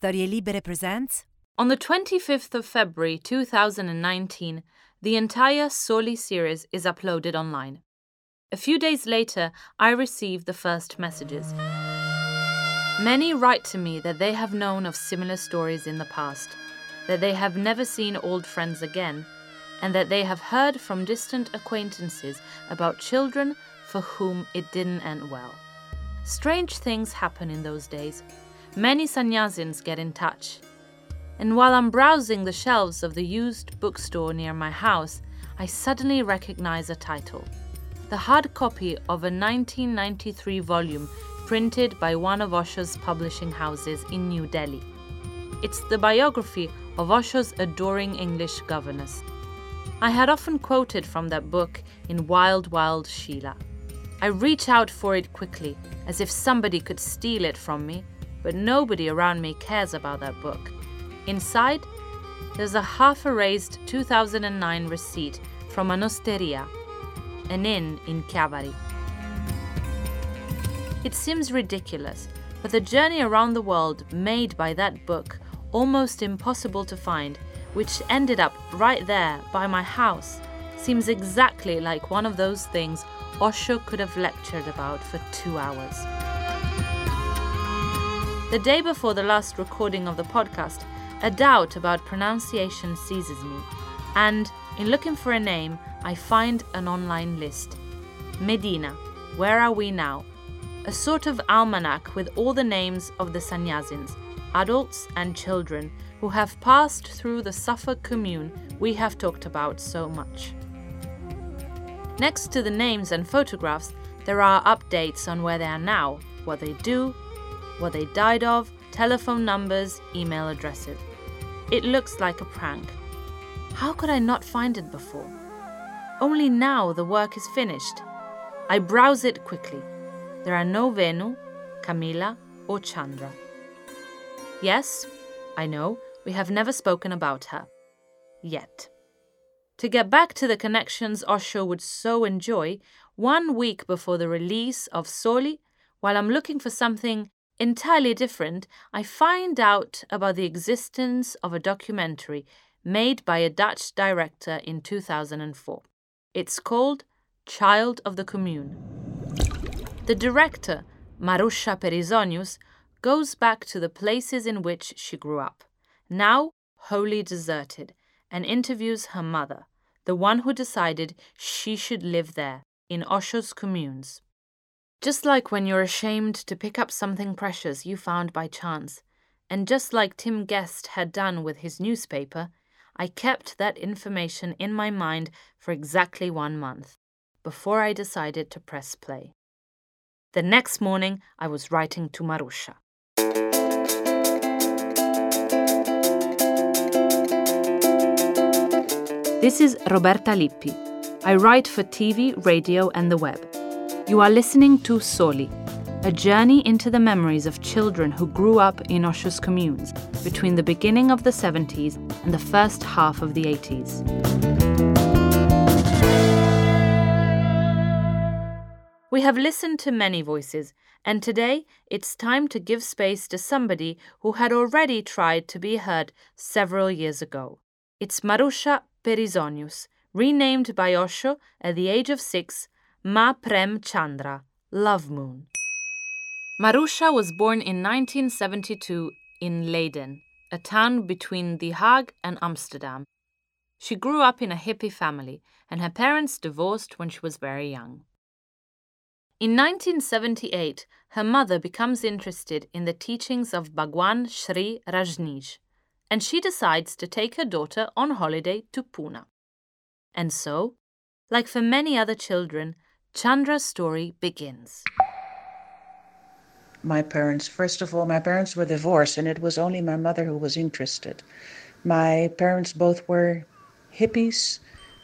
Storie Libere presents On the 25th of February 2019, the entire Soli series is uploaded online. A few days later, I receive the first messages. Many write to me that they have known of similar stories in the past, that they have never seen old friends again, and that they have heard from distant acquaintances about children for whom it didn't end well. Strange things happen in those days. Many sannyasins get in touch. And while I'm browsing the shelves of the used bookstore near my house, I suddenly recognize a title the hard copy of a 1993 volume printed by one of Osho's publishing houses in New Delhi. It's the biography of Osho's adoring English governess. I had often quoted from that book in Wild Wild Sheila. I reach out for it quickly, as if somebody could steal it from me, but nobody around me cares about that book. Inside, there's a half erased 2009 receipt from an osteria, an inn in Chiavari. It seems ridiculous, but the journey around the world made by that book, almost impossible to find, which ended up right there by my house, seems exactly like one of those things Osho could have lectured about for two hours. The day before the last recording of the podcast, a doubt about pronunciation seizes me, and in looking for a name, I find an online list. Medina, Where Are We Now? A sort of almanac with all the names of the sannyasins, adults and children, who have passed through the Suffolk commune we have talked about so much. Next to the names and photographs, there are updates on where they are now, what they do, what they died of, telephone numbers, email addresses. It looks like a prank. How could I not find it before? Only now the work is finished. I browse it quickly. There are no Venu, Camilla, or Chandra. Yes, I know, we have never spoken about her. Yet. To get back to the connections Osho would so enjoy, one week before the release of Soli, while I'm looking for something entirely different, I find out about the existence of a documentary made by a Dutch director in 2004. It's called Child of the Commune. The director, Maroesja Perizonius, goes back to the places in which she grew up, now wholly deserted, and interviews her mother, the one who decided she should live there, in Osho's communes. Just like when you're ashamed to pick up something precious you found by chance, and just like Tim Guest had done with his newspaper, I kept that information in my mind for exactly one month, before I decided to press play. The next morning, I was writing to Maroesja. This is Roberta Lippi. I write for TV, radio, and the web. You are listening to Soli, a journey into the memories of children who grew up in Osho's communes between the beginning of the 70s and the first half of the 80s. We have listened to many voices, and today it's time to give space to somebody who had already tried to be heard several years ago. It's Maroesja Perizonius, renamed by Osho at the age of six Ma Prem Chandra, Love Moon. Maroesja was born in 1972 in Leiden, a town between The Hague and Amsterdam. She grew up in a hippie family, and her parents divorced when she was very young. In 1978, her mother becomes interested in the teachings of Bhagwan Shree Rajneesh and she decides to take her daughter on holiday to Pune. And so, like for many other children, Chandra's story begins. My parents, first of all, my parents were divorced, and it was only my mother who was interested. My parents both were hippies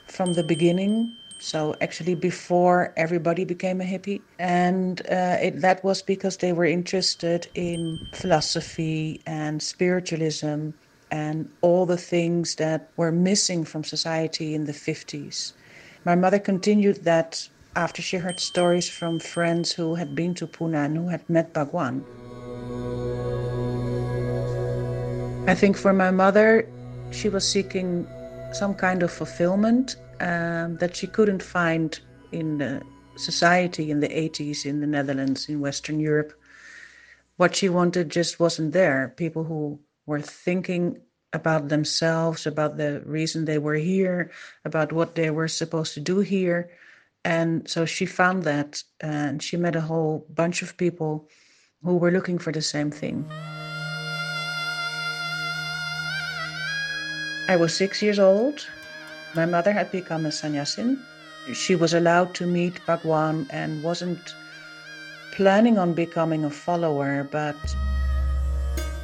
from the beginning, so actually before everybody became a hippie, and uh, it, that was because they were interested in philosophy and spiritualism and all the things that were missing from society in the 50s. My mother continued that after she heard stories from friends who had been to Pune and who had met Bhagwan. I think for my mother, she was seeking some kind of fulfillment um, that she couldn't find in society in the 80s in the Netherlands, in Western Europe. What she wanted just wasn't there. People who were thinking about themselves, about the reason they were here, about what they were supposed to do here. And so she found that and she met a whole bunch of people who were looking for the same thing. I was six years old. My mother had become a sannyasin. She was allowed to meet Bhagwan and wasn't planning on becoming a follower, but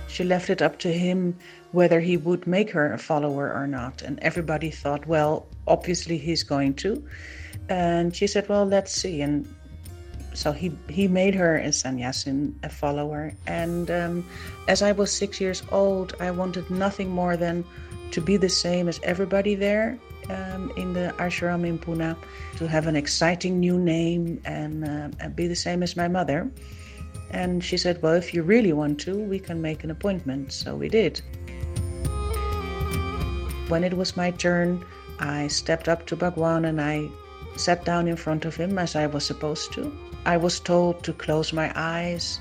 she left it up to him whether he would make her a follower or not. And everybody thought, well, obviously he's going to. And she said, well, let's see. And so he, he made her a sannyasin, a follower. And um, as I was six years old, I wanted nothing more than to be the same as everybody there um, in the ashram in Pune, to have an exciting new name and, uh, and be the same as my mother. And she said, Well, if you really want to, we can make an appointment. So we did. When it was my turn, I stepped up to Bhagwan and I sat down in front of him as I was supposed to. I was told to close my eyes.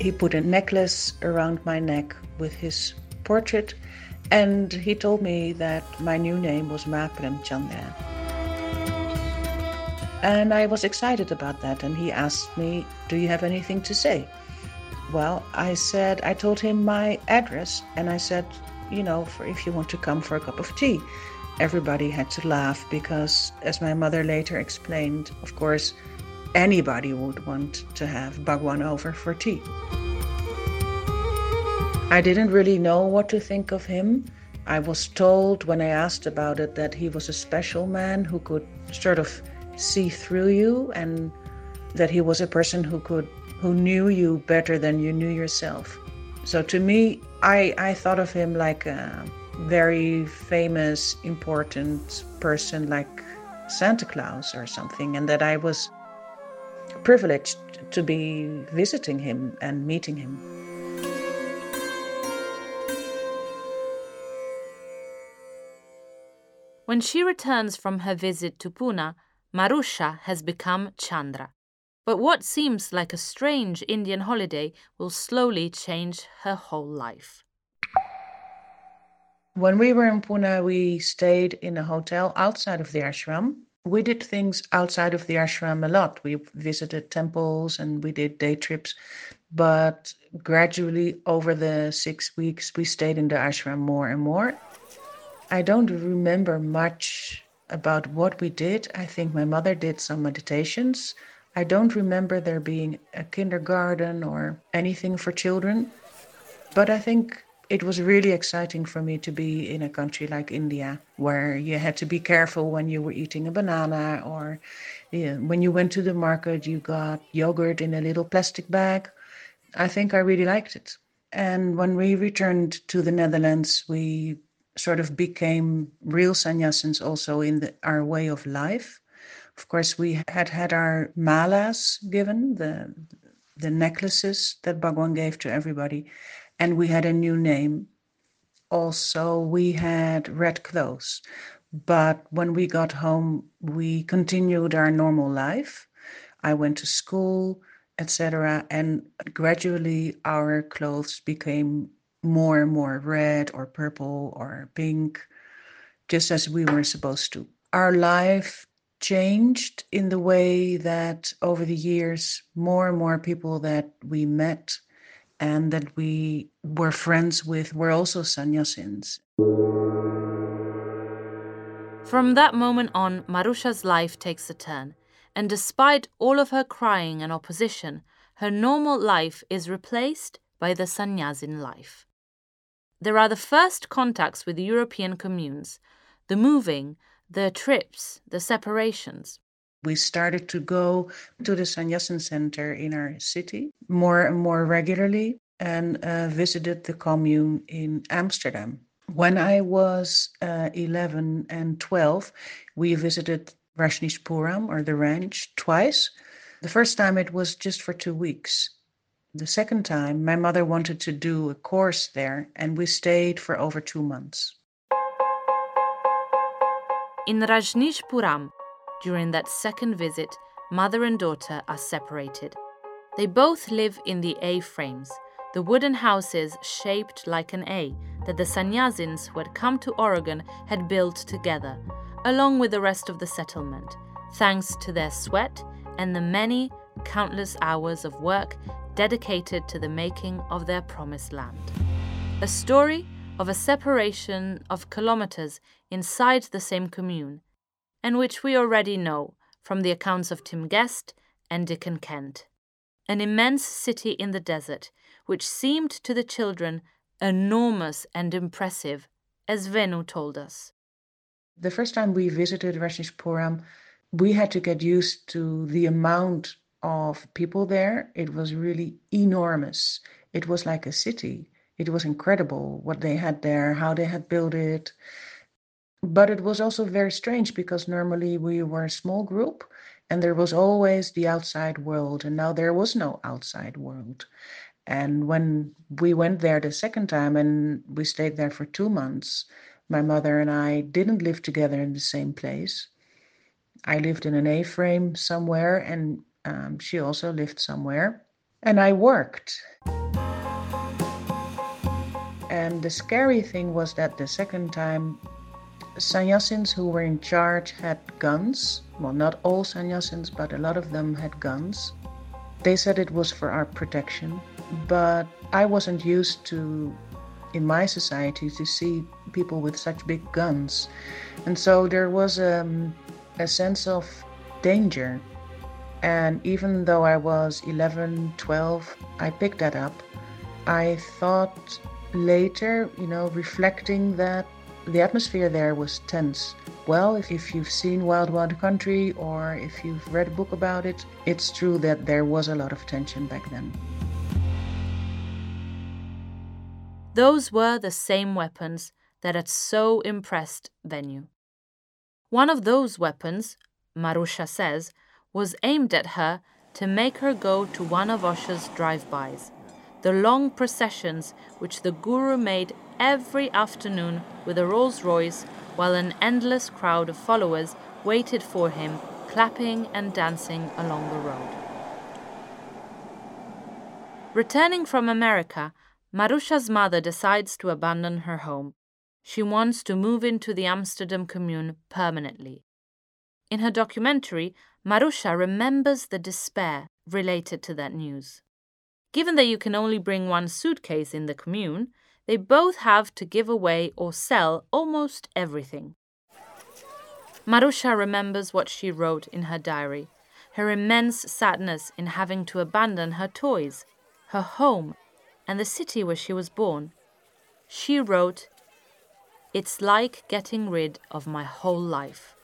He put a necklace around my neck with his portrait, and he told me that my new name was Ma Premchandra. And I was excited about that, and he asked me, Do you have anything to say? Well, I said, I told him my address, and I said, You know, for if you want to come for a cup of tea. Everybody had to laugh because, as my mother later explained, of course, anybody would want to have Bhagwan over for tea. I didn't really know what to think of him. I was told when I asked about it that he was a special man who could sort of see through you and that he was a person who could who knew you better than you knew yourself. So to me, I, I thought of him like a very famous, important person like Santa Claus or something, and that I was privileged to be visiting him and meeting him. When she returns from her visit to Pune, Maroesja has become Chandra. But what seems like a strange Indian holiday will slowly change her whole life. When we were in Pune, we stayed in a hotel outside of the ashram. We did things outside of the ashram a lot. We visited temples and we did day trips. But gradually, over the six weeks, we stayed in the ashram more and more. I don't remember much about what we did. I think my mother did some meditations. I don't remember there being a kindergarten or anything for children. But I think it was really exciting for me to be in a country like India, where you had to be careful when you were eating a banana, or when you went to the market, you got yogurt in a little plastic bag. I think I really liked it. And when we returned to the Netherlands, we sort of became real sannyasins also in the, our way of life. Of course, we had had our malas given, the, the necklaces that Bhagwan gave to everybody, and we had a new name. Also, we had red clothes. But when we got home, we continued our normal life. I went to school, etc. And gradually, our clothes became more and more red or purple or pink, just as we were supposed to. Our life changed in the way that over the years, more and more people that we met and that we were friends with were also sannyasins. From that moment on, Maroesja's life takes a turn, and despite all of her crying and opposition, her normal life is replaced by the sannyasin life. There are the first contacts with European communes, the moving, the trips, the separations. We started to go to the Sannyasin Center in our city more and more regularly and uh, visited the commune in Amsterdam. When I was uh, 11 and 12, we visited Rajneeshpuram or the ranch twice. The first time it was just for two weeks The second time, my mother wanted to do a course there, and we stayed for over two months. In Rajneeshpuram, during that second visit, mother and daughter are separated. They both live in the A frames, the wooden houses shaped like an A that the sannyasins who had come to Oregon had built together, along with the rest of the settlement, thanks to their sweat and the many countless hours of work dedicated to the making of their promised land. A story of a separation of kilometers inside the same commune, and which we already know from the accounts of Tim Guest and Dickon Kent. An immense city in the desert, which seemed to the children enormous and impressive, as Venu told us. The first time we visited Rajneeshpuram, we had to get used to the amount of people there. It was really enormous. It was like a city. It was incredible what they had there, how they had built it. But it was also very strange because normally we were a small group and there was always the outside world, and now there was no outside world. And when we went there the second time and we stayed there for two months, my mother and I didn't live together in the same place. I lived in an A frame somewhere, and um, she also lived somewhere. And I worked. And the scary thing was that the second time, sannyasins who were in charge had guns. Well, not all sannyasins, but a lot of them had guns. They said it was for our protection, but I wasn't used to, in my society, to see people with such big guns. And so there was um, a sense of danger. And even though I was 11, 12, I picked that up. I thought later, you know, reflecting that the atmosphere there was tense. Well, if, if you've seen Wild Wild Country or if you've read a book about it, it's true that there was a lot of tension back then. Those were the same weapons that had so impressed Venu. One of those weapons, Maroesja says, was aimed at her to make her go to one of Osho's drive-bys, the long processions which the Guru made every afternoon with a Rolls Royce while an endless crowd of followers waited for him, clapping and dancing along the road. Returning from America, Maroesja's mother decides to abandon her home. She wants to move into the Amsterdam commune permanently. In her documentary, Maroesja remembers the despair related to that news. Given that you can only bring one suitcase in the commune, they both have to give away or sell almost everything. Maroesja remembers what she wrote in her diary her immense sadness in having to abandon her toys, her home, and the city where she was born. She wrote, It's like getting rid of my whole life.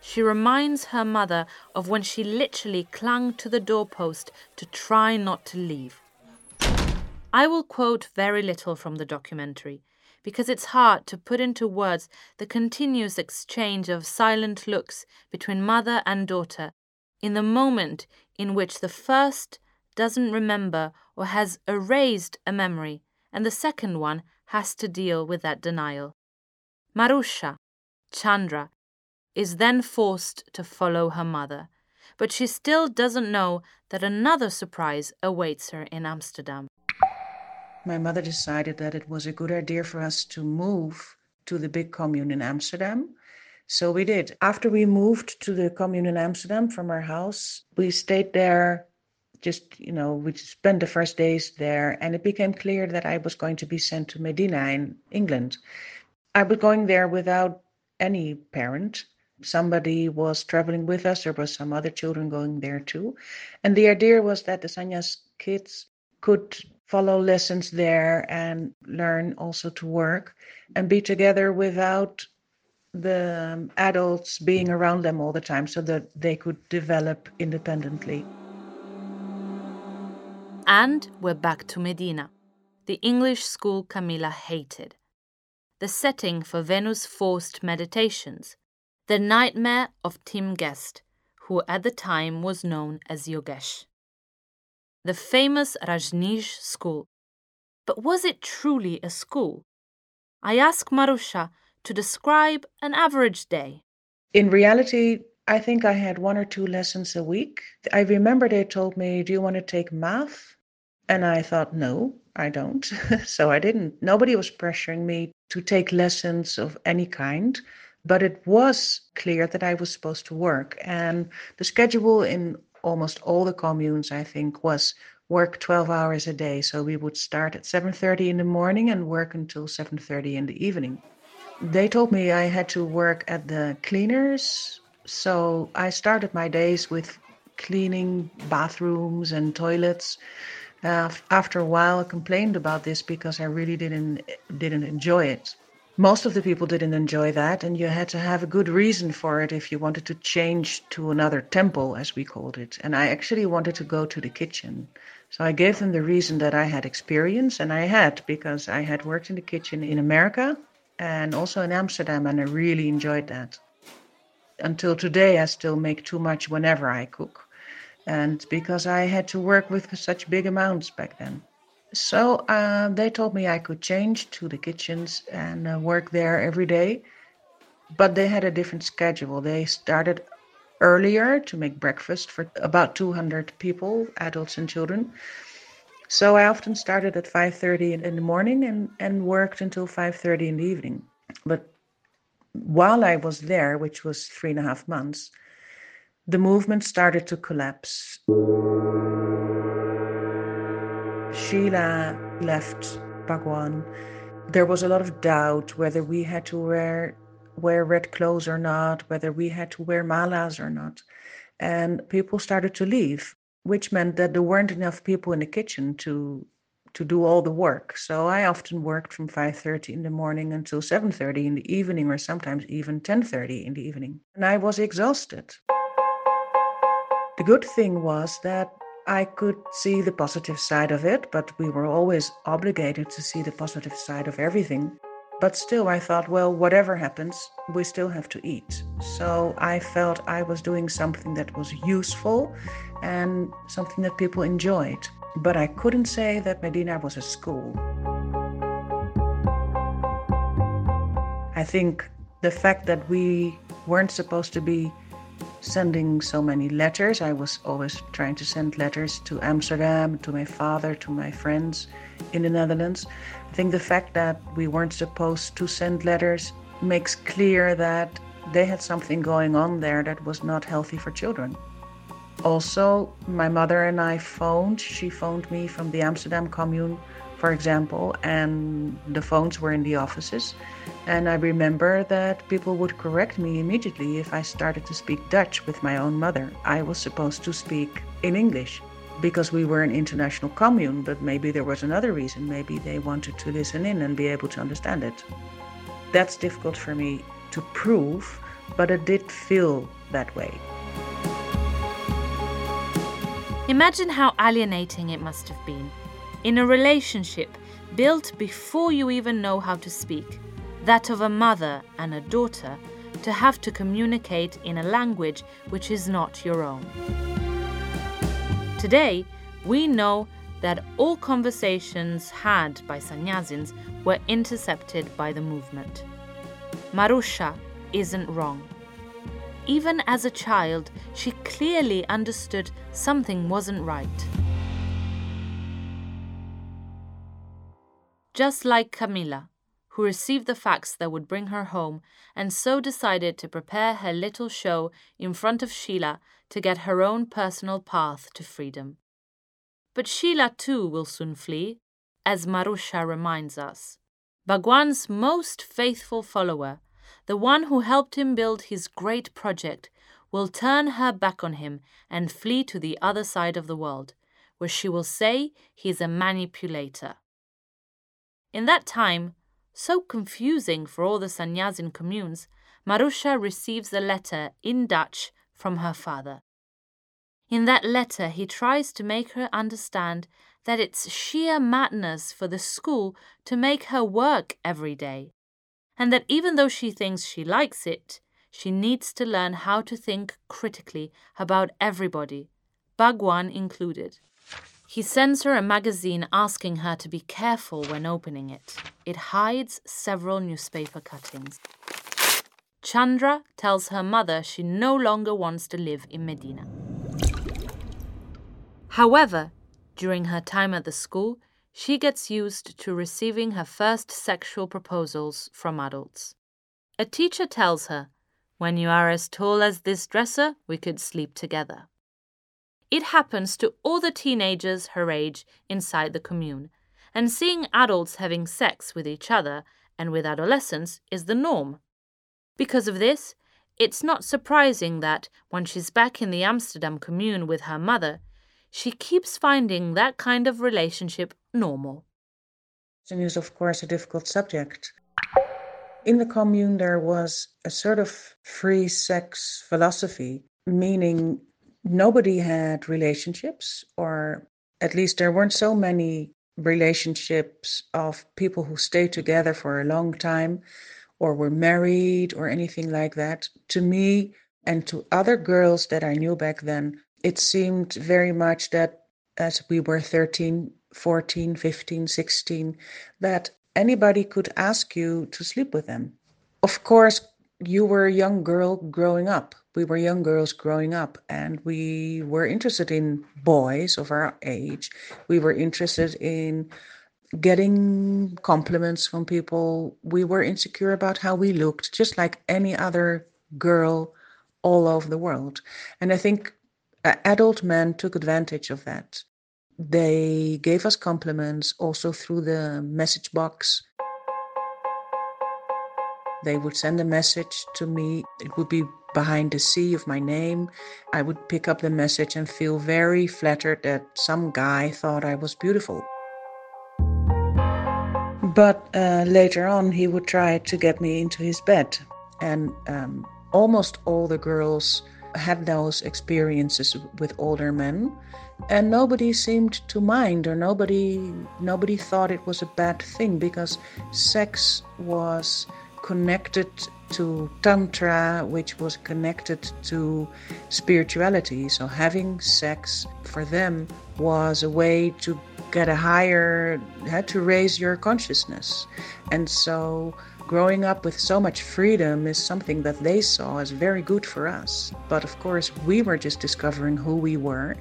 She reminds her mother of when she literally clung to the doorpost to try not to leave. I will quote very little from the documentary because it's hard to put into words the continuous exchange of silent looks between mother and daughter in the moment in which the first doesn't remember or has erased a memory, and the second one has to deal with that denial. Maroesja, Chandra, is then forced to follow her mother, but she still doesn't know that another surprise awaits her in Amsterdam my mother decided that it was a good idea for us to move to the big commune in Amsterdam. So we did. After we moved to the commune in Amsterdam from our house, we stayed there just, you know, we spent the first days there, and it became clear that I was going to be sent to Medina in England. I was going there without any parent. Somebody was traveling with us. There were some other children going there too. And the idea was that the Sanyas kids could follow lessons there and learn also to work and be together without the um, adults being around them all the time so that they could develop independently. And we're back to Medina, the English school Camilla hated. The setting for Venu's forced meditations, the nightmare of Tim Guest, who at the time was known as Yogesh. The famous Rajneesh school. But was it truly a school? I ask Maroesja to describe an average day. In reality, I think I had one or two lessons a week. I remember they told me, Do you want to take math? And I thought, No, I don't. so I didn't. Nobody was pressuring me to take lessons of any kind. But it was clear that I was supposed to work. And the schedule in almost all the communes, I think, was work 12 hours a day. So we would start at 7:30 in the morning and work until 7:30 in the evening. They told me I had to work at the cleaners. So I started my days with cleaning bathrooms and toilets. Uh, after a while, I complained about this because I really didn't didn't enjoy it most of the people didn't enjoy that, and you had to have a good reason for it if you wanted to change to another temple, as we called it. And I actually wanted to go to the kitchen. So I gave them the reason that I had experience, and I had because I had worked in the kitchen in America and also in Amsterdam, and I really enjoyed that. Until today, I still make too much whenever I cook. And because I had to work with such big amounts back then. So uh, they told me I could change to the kitchens and uh, work there every day. But they had a different schedule. They started earlier to make breakfast for about 200 people, adults and children. So I often started at 5:30 in the morning and, and worked until 5:30 in the evening. But while I was there, which was three and a half months, the movement started to collapse. Sheila left Bhagwan, there was a lot of doubt whether we had to wear wear red clothes or not, whether we had to wear malas or not. And people started to leave, which meant that there weren't enough people in the kitchen to to do all the work. So I often worked from 5:30 in the morning until 7:30 in the evening or sometimes even 10:30 in the evening. And I was exhausted. The good thing was that I could see the positive side of it, but we were always obligated to see the positive side of everything. But still, I thought, well, whatever happens, we still have to eat. So I felt I was doing something that was useful and something that people enjoyed. But I couldn't say that Medina was a school. I think the fact that we weren't supposed to be sending so many letters. I was always trying to send letters to Amsterdam, to my father, to my friends in the Netherlands. I think the fact that we weren't supposed to send letters makes clear that they had something going on there that was not healthy for children. Also, my mother and I phoned. She phoned me from the Amsterdam commune for example, and the phones were in the offices. And I remember that people would correct me immediately if I started to speak Dutch with my own mother. I was supposed to speak in English because we were an international commune, but maybe there was another reason. Maybe they wanted to listen in and be able to understand it. That's difficult for me to prove, but it did feel that way. Imagine how alienating it must have been in a relationship built before you even know how to speak, that of a mother and a daughter, to have to communicate in a language which is not your own. Today, we know that all conversations had by sannyasins were intercepted by the movement. Maroesja isn't wrong. Even as a child, she clearly understood something wasn't right. just like Camilla, who received the facts that would bring her home and so decided to prepare her little show in front of Sheila to get her own personal path to freedom. But Sheila too will soon flee, as Maroesja reminds us. Bhagwan's most faithful follower, the one who helped him build his great project, will turn her back on him and flee to the other side of the world, where she will say he is a manipulator. In that time, so confusing for all the Sannyasin communes, Maroesja receives a letter in Dutch from her father. In that letter, he tries to make her understand that it's sheer madness for the school to make her work every day, and that even though she thinks she likes it, she needs to learn how to think critically about everybody, Bhagwan included. He sends her a magazine asking her to be careful when opening it. It hides several newspaper cuttings. Chandra tells her mother she no longer wants to live in Medina. However, during her time at the school, she gets used to receiving her first sexual proposals from adults. A teacher tells her, When you are as tall as this dresser, we could sleep together. It happens to all the teenagers her age inside the commune, and seeing adults having sex with each other and with adolescents is the norm. Because of this, it's not surprising that when she's back in the Amsterdam commune with her mother, she keeps finding that kind of relationship normal. It is, of course, a difficult subject. In the commune, there was a sort of free sex philosophy, meaning nobody had relationships, or at least there weren't so many relationships of people who stayed together for a long time or were married or anything like that. To me and to other girls that I knew back then, it seemed very much that as we were 13, 14, 15, 16, that anybody could ask you to sleep with them. Of course, you were a young girl growing up we were young girls growing up and we were interested in boys of our age. We were interested in getting compliments from people. We were insecure about how we looked, just like any other girl all over the world. And I think uh, adult men took advantage of that. They gave us compliments also through the message box. They would send a message to me. It would be behind the C of my name. I would pick up the message and feel very flattered that some guy thought I was beautiful. But uh, later on, he would try to get me into his bed. And um, almost all the girls had those experiences with older men and nobody seemed to mind or nobody nobody thought it was a bad thing because sex was connected to Tantra, which was connected to spirituality. So having sex for them was a way to get a higher, had to raise your consciousness. And so growing up with so much freedom is something that they saw as very good for us. But of course, we were just discovering who we were.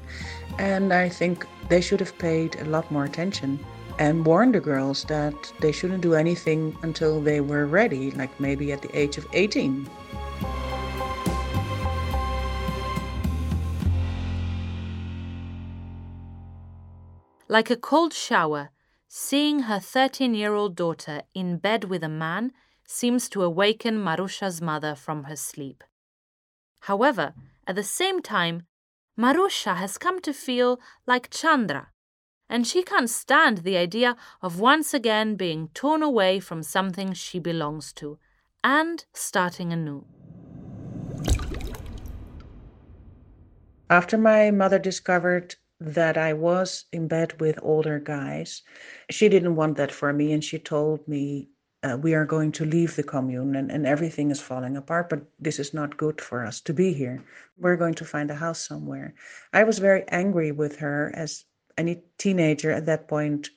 And I think they should have paid a lot more attention and warned the girls that they shouldn't do anything until they were ready, like maybe at the age of 18. Like a cold shower, seeing her 13 year old daughter in bed with a man seems to awaken Maroesja's mother from her sleep. However, at the same time, Maroesja has come to feel like Chandra, and she can't stand the idea of once again being torn away from something she belongs to and starting anew. After my mother discovered that I was in bed with older guys, she didn't want that for me, and she told me, uh, We are going to leave the commune and, and everything is falling apart, but this is not good for us to be here. We're going to find a house somewhere. I was very angry with her, as any teenager at that point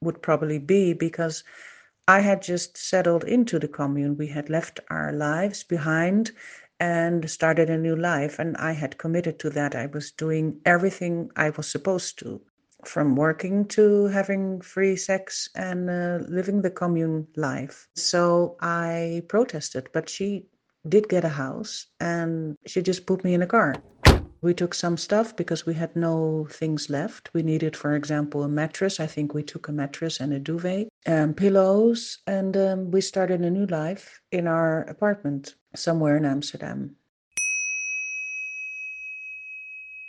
would probably be because I had just settled into the commune. We had left our lives behind and started a new life, and I had committed to that. I was doing everything I was supposed to, from working to having free sex and uh, living the commune life. So I protested, but she did get a house and she just put me in a car. We took some stuff because we had no things left. We needed, for example, a mattress. I think we took a mattress and a duvet, and pillows, and um, we started a new life in our apartment somewhere in Amsterdam.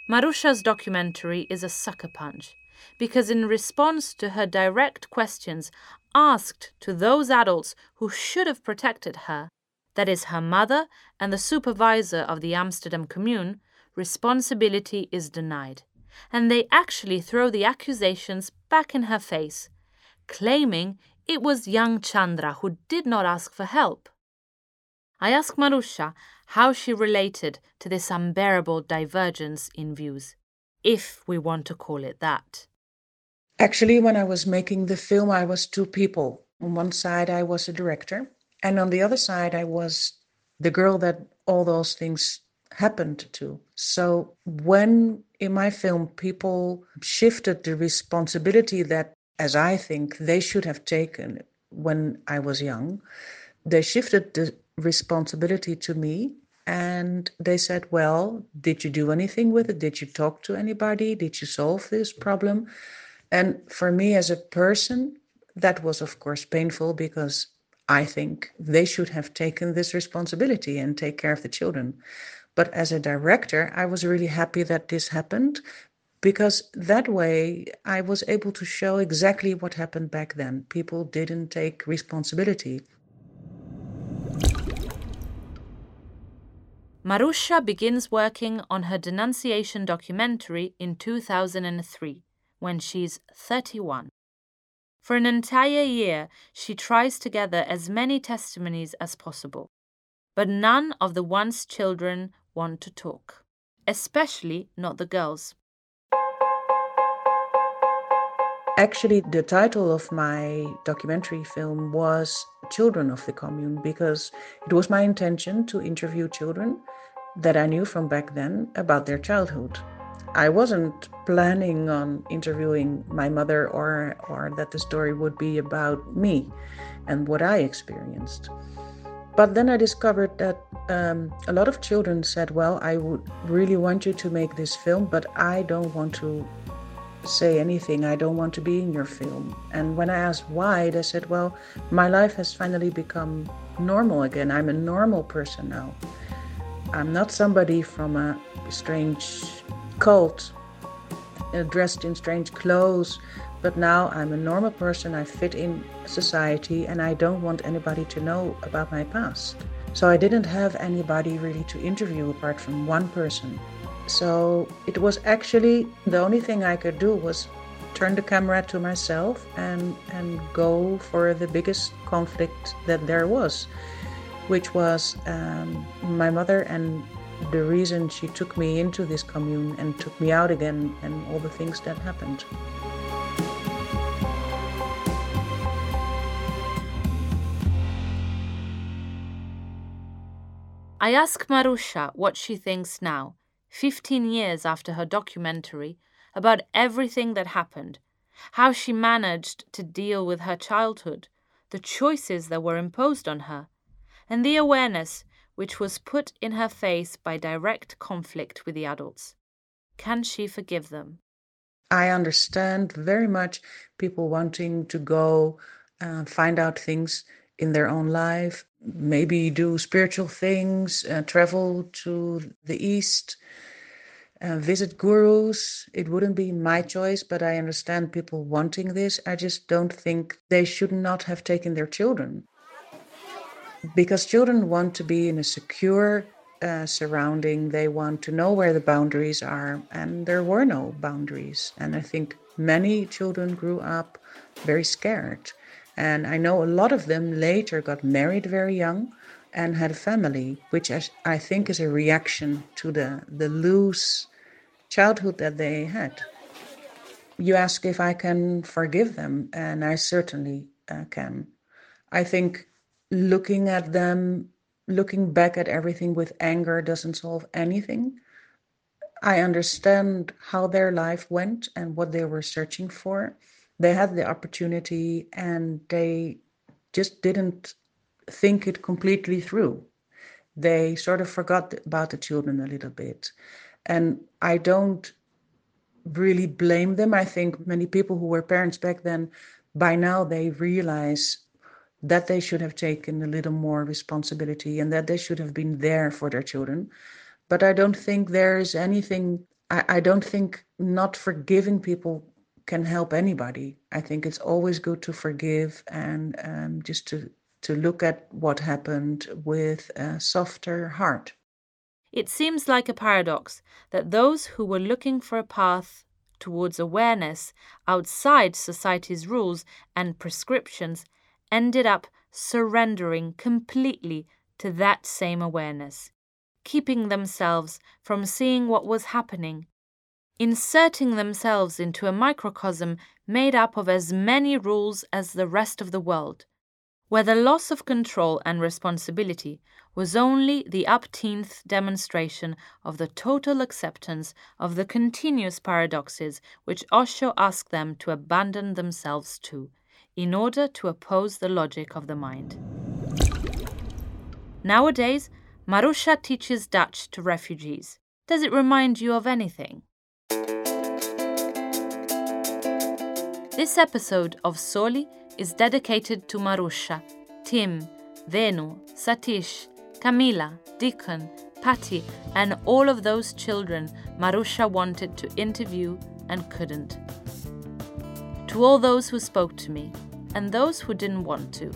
Maroesja's documentary is a sucker punch because, in response to her direct questions asked to those adults who should have protected her, that is, her mother and the supervisor of the Amsterdam commune, responsibility is denied, and they actually throw the accusations back in her face, claiming it was young Chandra who did not ask for help. I ask Maroesja how she related to this unbearable divergence in views, if we want to call it that. Actually, when I was making the film, I was two people. On one side, I was a director, and on the other side, I was the girl that all those things happened to. So when in my film people shifted the responsibility that, as I think, they should have taken when I was young, they shifted the responsibility to me and they said, Well, did you do anything with it? Did you talk to anybody? Did you solve this problem? And for me as a person, that was, of course, painful because I think they should have taken this responsibility and take care of the children. But as a director, I was really happy that this happened because that way I was able to show exactly what happened back then. People didn't take responsibility. Maroesja begins working on her denunciation documentary in 2003 when she's 31. For an entire year, she tries to gather as many testimonies as possible. But none of the once children want to talk, especially not the girls. Actually, the title of my documentary film was Children of the Commune because it was my intention to interview children that I knew from back then about their childhood. I wasn't planning on interviewing my mother or or that the story would be about me and what I experienced. But then I discovered that um, a lot of children said, "Well, I would really want you to make this film, but I don't want to say anything. I don't want to be in your film." And when I asked why, they said, "Well, my life has finally become normal again. I'm a normal person now." I'm not somebody from a strange cult uh, dressed in strange clothes, but now I'm a normal person. I fit in society and I don't want anybody to know about my past. So I didn't have anybody really to interview apart from one person. So it was actually the only thing I could do was turn the camera to myself and and go for the biggest conflict that there was which was um, my mother and the reason she took me into this commune and took me out again and all the things that happened. I ask Maroesja what she thinks now, 15 years after her documentary, about everything that happened, how she managed to deal with her childhood, the choices that were imposed on her, and the awareness which was put in her face by direct conflict with the adults. Can she forgive them? I understand very much people wanting to go uh, find out things in their own life, maybe do spiritual things, uh, travel to the East, uh, visit gurus. It wouldn't be my choice, but I understand people wanting this. I just don't think they should not have taken their children because children want to be in a secure uh, surrounding. They want to know where the boundaries are, and there were no boundaries. And I think many children grew up very scared. And I know a lot of them later got married very young and had a family, which I think is a reaction to the, the loose childhood that they had. You ask if I can forgive them, and I certainly uh, can. I think looking at them, looking back at everything with anger doesn't solve anything. I understand how their life went and what they were searching for. They had the opportunity and they just didn't think it completely through. They sort of forgot about the children a little bit. And I don't really blame them. I think many people who were parents back then, by now they realize that they should have taken a little more responsibility and that they should have been there for their children. But I don't think there is anything, I, I don't think not forgiving people can help anybody. I think it's always good to forgive and um, just to, to look at what happened with a softer heart. It seems like a paradox that those who were looking for a path towards awareness outside society's rules and prescriptions ended up surrendering completely to that same awareness, keeping themselves from seeing what was happening, inserting themselves into a microcosm made up of as many rules as the rest of the world, where the loss of control and responsibility was only the upteenth demonstration of the total acceptance of the continuous paradoxes which Osho asked them to abandon themselves to, in order to oppose the logic of the mind. Nowadays, Maroesja teaches Dutch to refugees. Does it remind you of anything? This episode of Soli is dedicated to Maroesja, Tim, Venu, Satish, Camila, Deacon, Patty, and all of those children Maroesja wanted to interview and couldn't. To all those who spoke to me, and those who didn't want to.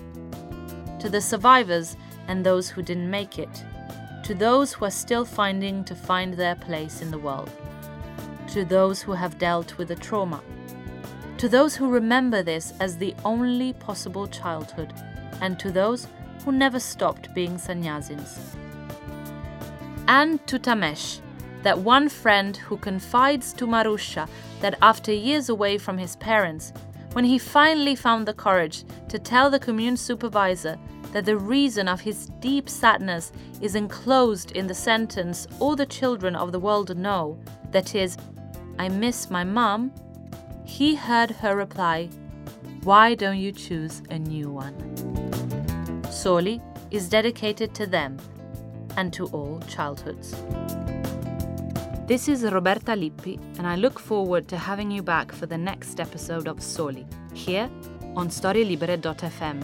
To the survivors and those who didn't make it. To those who are still finding to find their place in the world. To those who have dealt with the trauma. To those who remember this as the only possible childhood. And to those who never stopped being sannyasins. And to Tamesh, that one friend who confides to Maroesja that after years away from his parents, when he finally found the courage to tell the commune supervisor that the reason of his deep sadness is enclosed in the sentence all the children of the world know that is, I miss my mom, he heard her reply, Why don't you choose a new one? Soli is dedicated to them and to all childhoods. This is Roberta Lippi, and I look forward to having you back for the next episode of Soli, here on storielibere.fm.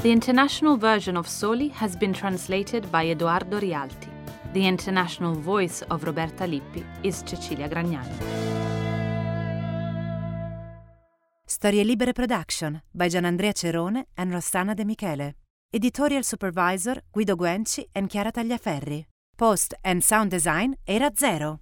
The international version of Soli has been translated by Edoardo Rialti. The international voice of Roberta Lippi is Cecilia Gragnani. Storie Libere Production by Gianandrea Cerone and Rossana De Michele. Editorial Supervisor Guido Guenci and Chiara Tagliaferri. Post and sound design era zero.